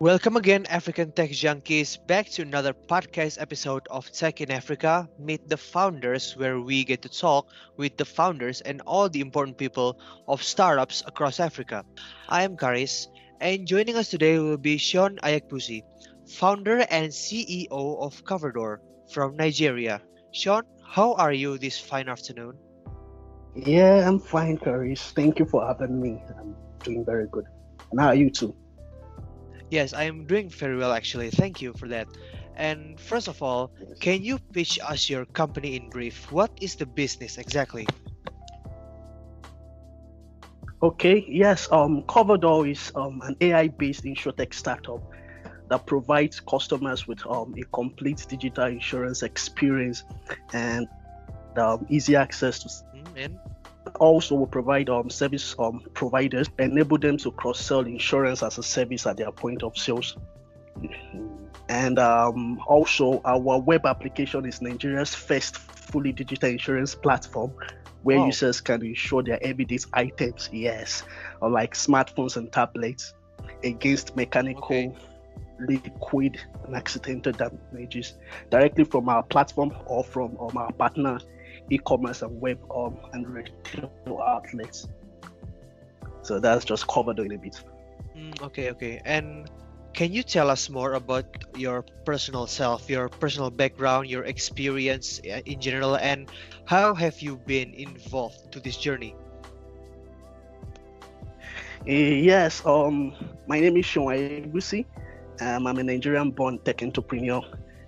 Welcome again, African Tech Junkies, back to another podcast episode of Tech in Africa Meet the Founders, where we get to talk with the founders and all the important people of startups across Africa. I am Karis, and joining us today will be Sean Ayakbusi, founder and CEO of Coverdoor from Nigeria. Sean, how are you this fine afternoon? Yeah, I'm fine, Karis. Thank you for having me. I'm doing very good. And how are you too? Yes, I am doing very well actually. Thank you for that. And first of all, can you pitch us your company in brief? What is the business exactly? Okay, yes, um, Coverdoor is um, an AI-based insurtech startup that provides customers with um, a complete digital insurance experience and um, easy access to. Mm, and also will provide um, service um, providers, enable them to cross-sell insurance as a service at their point of sales. And um, also, our web application is Nigeria's first fully digital insurance platform where wow. users can insure their everyday items, yes, or like smartphones and tablets against mechanical, okay. Liquid, and accidental damages directly from our platform or from um, our partner e-commerce and web um, and retail outlets. So that's just covered a little bit. Mm, okay, okay. And can you tell us more about your personal self, your personal background, your experience uh, in general, and how have you been involved to this journey? Uh, yes, um, my name is Sean Ayakbusi. Um, I'm a Nigerian-born tech entrepreneur,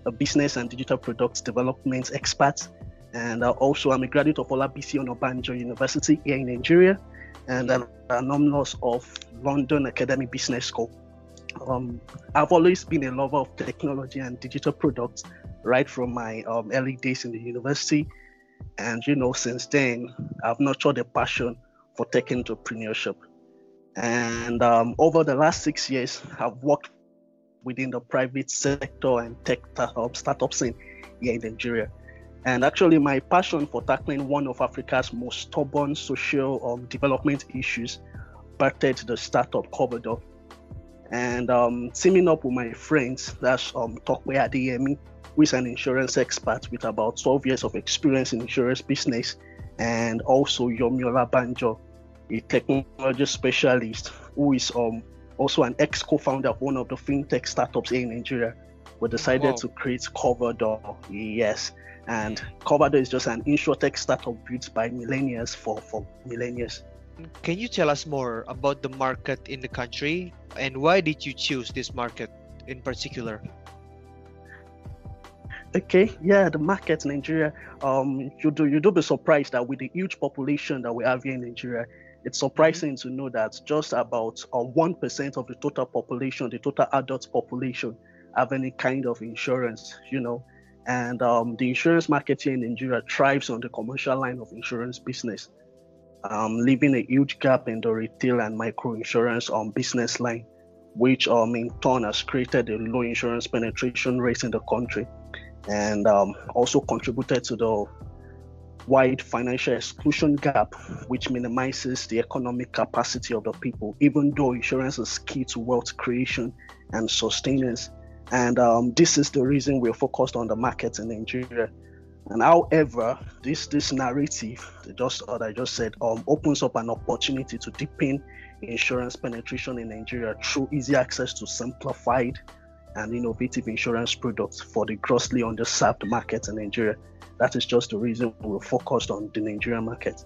a business and digital products development expert, and also I'm a graduate of Olabisi Onabanjo University here in Nigeria, and an alumnus of London Academy Business School. Um, I've always been a lover of technology and digital products, right from my um, early days in the university, and you know, since then I've nurtured a passion for tech entrepreneurship. And um, over the last six years, I've worked within the private sector and tech um, startup scene here in Nigeria. And actually, my passion for tackling one of Africa's most stubborn social um, development issues birthed the startup Coverdoor. And um, teaming up with my friends, that's um, Tokwe Adeyemi, who is an insurance expert with about 12 years of experience in insurance business, and also Yomi Banjo, a technology specialist who is um, also an ex co-founder of one of the fintech startups here in Nigeria. We decided wow. to create Coverdoor. Yes, and Coverdoor is just an insurtech startup built by millennials for, for millennials. Can you tell us more about the market in the country and why did you choose this market in particular? Okay, yeah, the market in Nigeria. Um, you do you do be surprised that with the huge population that we have here in Nigeria, it's surprising mm-hmm. to know that just about uh, one of the total population, the total adult population, have any kind of insurance. You know, and um, the insurance market here in Nigeria thrives on the commercial line of insurance business, um, leaving a huge gap in the retail and micro insurance um, business line, which um, in turn has created a low insurance penetration rate in the country and um, also contributed to the wide financial exclusion gap, which minimizes the economic capacity of the people, even though insurance is key to wealth creation and sustenance. And um, this is the reason we're focused on the market in Nigeria. And however, this this narrative, just what I just said, um, opens up an opportunity to deepen insurance penetration in Nigeria through easy access to simplified and innovative insurance products for the grossly underserved market in Nigeria. That is just the reason we're focused on the Nigerian market.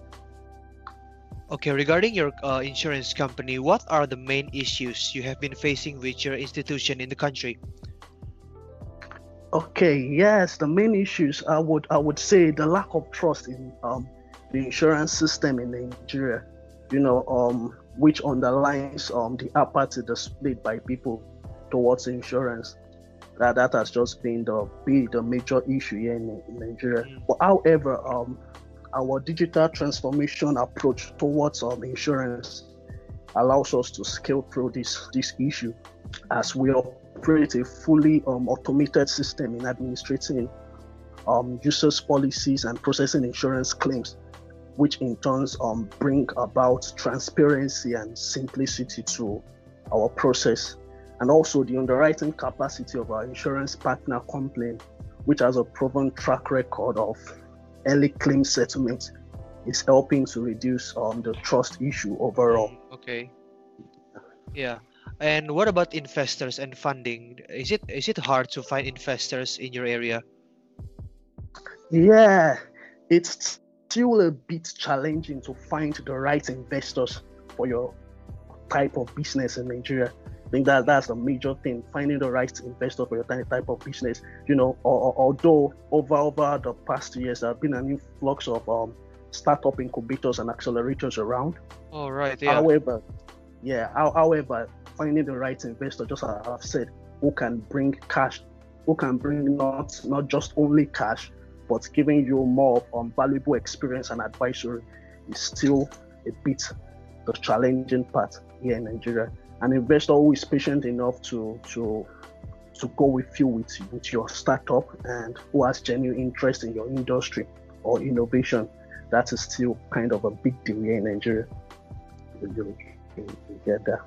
Okay, regarding your uh, insurance company, what are the main issues you have been facing with your institution in the country? Okay, yes, the main issues I would I would say the lack of trust in um, the insurance system in Nigeria, you know, um, which underlines um, the apathy displayed by people towards insurance. That that has just been the be the major issue here in, in Nigeria. Mm. But however, um, our digital transformation approach towards um, insurance allows us to scale through this this issue as we operate a fully um, automated system in administrating um, users policies and processing insurance claims, which in turn um, bring about transparency and simplicity to our process. And also the underwriting capacity of our insurance partner Compline, which has a proven track record of early claim settlement, is helping to reduce um, the trust issue overall. Okay. Yeah. And what about investors and funding? Is it is it hard to find investors in your area? Yeah, it's still a bit challenging to find the right investors for your type of business in Nigeria. I think that that's a major thing, finding the right investor for your type of business. You know, or, or, although over over the past years there have been an influx of um, startup incubators and accelerators around. All right. Yeah. However, yeah, how- however, finding the right investor, just as I've said, who can bring cash, who can bring not not just only cash, but giving you more um, valuable experience and advisory is still a bit the challenging part here in Nigeria. An investor who is patient enough to to to go with you with, with your startup and who has genuine interest in your industry or innovation, that is still kind of a big deal here in Nigeria. You, get that.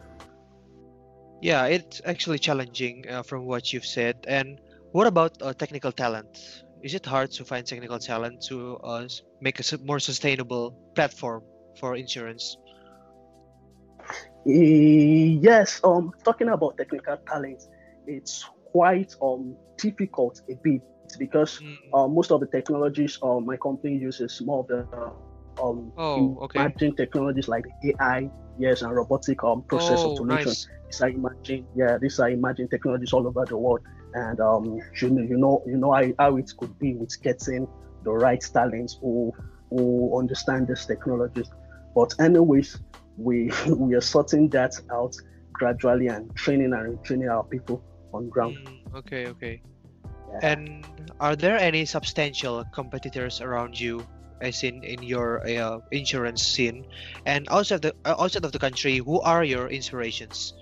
Yeah, it's actually challenging uh, from what you've said. And what about uh, technical talent? Is it hard to find technical talent to uh, make a more sustainable platform for insurance? Eh, Yes, um, talking about technical talent, it's quite um difficult a bit because Mm, uh, most of the technologies uh, my company uses more of the uh, um Oh, okay. technologies like AI, yes, and robotic um process Oh, automation. nice. These are emerging, yeah, these are emerging technologies all over the world, and um, you know, you know, you know how, how it could be with getting the right talents who who understand these technologies. But anyways, we we are sorting that out gradually and training and retraining our people on ground. Mm, okay, okay. Yeah. And are there any substantial competitors around you, as in in your uh, insurance scene, and outside the uh, outside of the country? Who are your inspirations?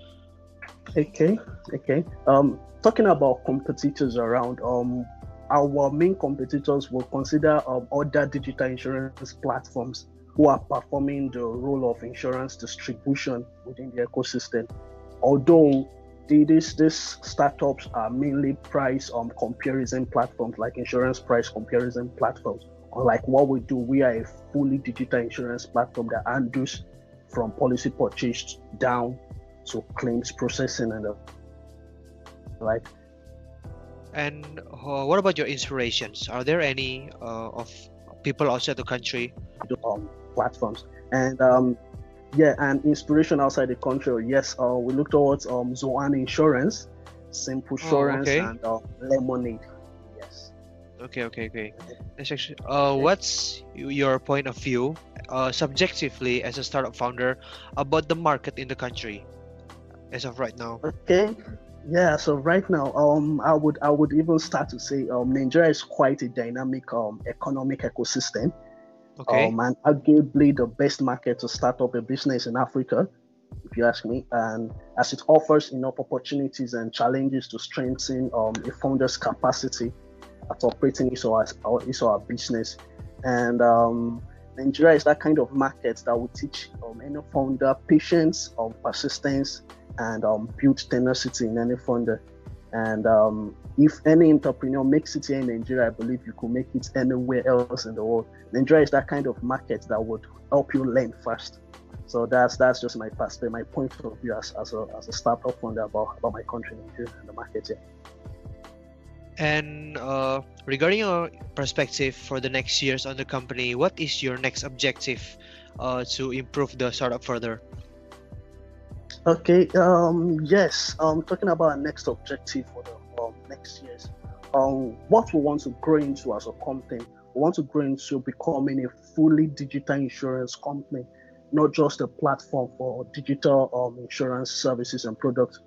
Okay, okay. Um, talking about competitors around, um, our main competitors will consider um, other digital insurance platforms who are performing the role of insurance distribution within the ecosystem. Although these these startups are mainly price um, comparison platforms like insurance price comparison platforms. Unlike what we do, we are a fully digital insurance platform that handles from policy purchase down to claims processing and the like. And uh, what about your inspirations? Are there any uh, of people outside the country? um, platforms. And um, yeah, and inspiration outside the country. Yes, uh, we look towards um, ZhongAn Insurance, Simple Oh, Insurance, okay. and uh, Lemonade. Yes. Okay, okay, okay. That's actually. Uh, what's your point of view, uh, subjectively as a startup founder, about the market in the country, as of right now? Okay. Yeah. So right now, um, I would I would even start to say um, Nigeria is quite a dynamic um economic ecosystem. Okay. um, and arguably the best market to start up a business in Africa, if you ask me. And as it offers enough opportunities and challenges to strengthen um, a founder's capacity at operating his or, or his or her business. And um, Nigeria is that kind of market that will teach um, any founder patience, um, persistence, and um, build tenacity in any founder. And um, if any entrepreneur makes it here in Nigeria, I believe you could make it anywhere else in the world. Nigeria is that kind of market that would help you learn fast. So that's that's just my perspective, my point of view as, as a as a startup founder about, about my country, Nigeria, and the market here. And uh, regarding your perspective for the next years on the company, what is your next objective uh, to improve the startup further? Okay. Um. Yes. Um. Talking about our next objective for the um, next years. Um. What we want to grow into as a company, we want to grow into becoming a fully digital insurance company, not just a platform for digital um, insurance services and products.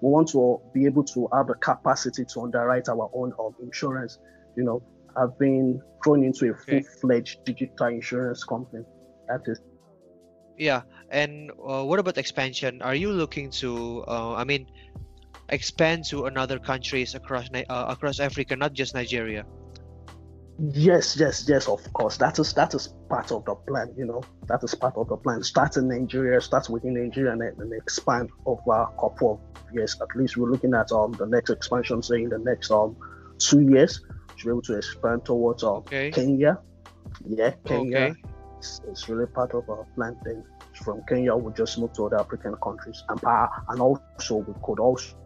We want to be able to have the capacity to underwrite our own um, insurance. You know, have been grown into a full-fledged digital insurance company. That is Yeah. And uh, what about expansion? Are you looking to, uh, I mean, expand to another countries across uh, across Africa, not just Nigeria? Yes, yes, yes, of course. That is that is part of the plan, you know. That is part of the plan. Start in Nigeria, start within Nigeria and then expand over a couple of years. At least we're looking at um the next expansion, say in the next um two years, to be able to expand towards um Okay. Kenya. Yeah, Kenya. Okay. It's, it's really part of our plan then. From Kenya we just move to other African countries and pa- and also we could also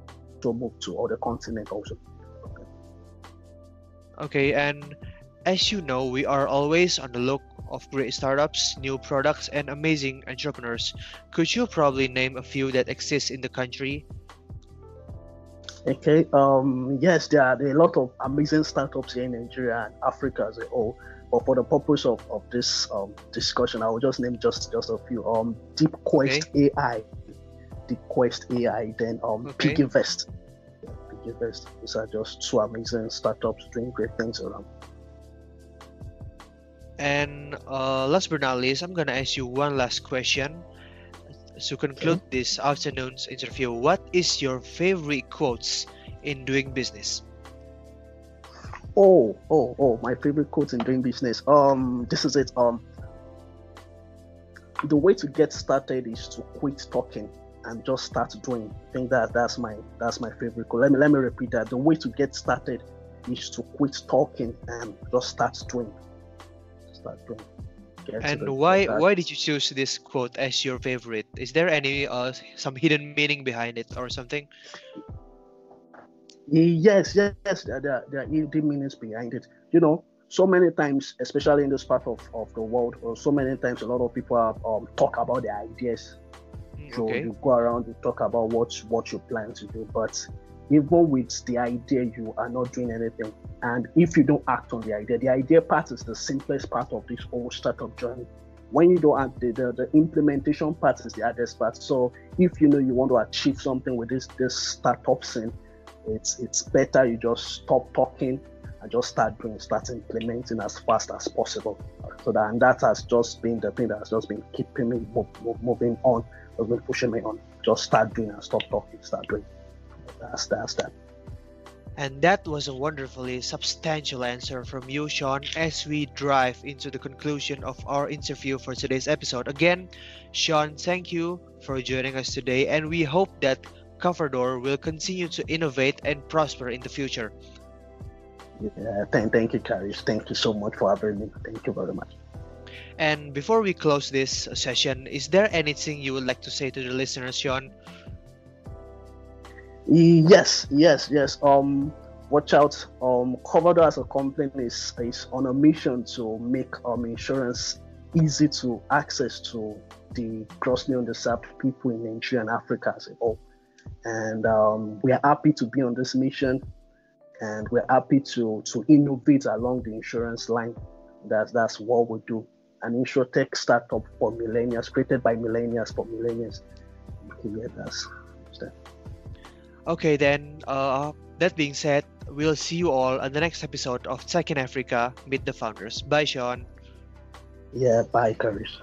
move to other continents also. Okay, and as you know, we are always on the look of great startups, new products, and amazing entrepreneurs. Could you probably name a few that exist in the country? Okay. Um. Yes, there are, there are a lot of amazing startups here in Nigeria and Africa as a whole. But for the purpose of, of this um, discussion, I will just name just just a few. Um. Deep Quest AI, Deep Quest AI, then um Okay. Piggyvest. Yeah, Piggyvest. These are just two amazing startups doing great things around. And uh, last but not least, I'm gonna ask you one last question. To conclude this afternoon's interview, what is your favorite quotes in doing business? Oh, oh, oh! My favorite quote in doing business. Um, this is it. Um, the way to get started is to quit talking and just start doing. I think that that's my that's my favorite quote. Let me let me repeat that. The way to get started is to quit talking and just start doing. Start doing. Get And the- why why did you choose this quote as your favorite? Is there any uh, some hidden meaning behind it or something? Yes, yes, there, there, there are deep meanings behind it. You know, so many times, especially in this part of, of the world, or so many times, a lot of people have, um, talk about their ideas. Mm, So Okay. you go around, you talk about what what you plan to do, but even with the idea, you are not doing anything. And if you don't act on the idea, the idea part is the simplest part of this whole startup journey. When you don't act, the, the, the implementation part is the hardest part. So if you know you want to achieve something with this this startup scene, it's it's better you just stop talking and just start doing, start implementing as fast as possible. So that and that has just been the thing that has just been keeping me moving on, has been pushing me on. Just start doing and stop talking, start doing. That's that's that. And that was a wonderfully substantial answer from you, Sean, as we drive into the conclusion of our interview for today's episode. Again, Sean, thank you for joining us today, and we hope that Coverdoor will continue to innovate and prosper in the future. Yeah, thank, thank you, Karish. Thank you so much for having me. Thank you very much. And before we close this session, is there anything you would like to say to the listeners, Sean? Yes, yes, yes. Um, watch out. Um, Covered as a company is is on a mission to make um insurance easy to access to the grossly underserved people in Nigeria and Africa as a whole. And um, we are happy to be on this mission, and we're happy to to innovate along the insurance line. That's that's what we do. An insurtech startup for millennials, created by millennials for millennials. Okay, yeah, that's, that's. Okay, then, uh, that being said, we'll see you all on the next episode of Tech in Africa Meet the Founders. Bye, Sean. Yeah, bye, Karish.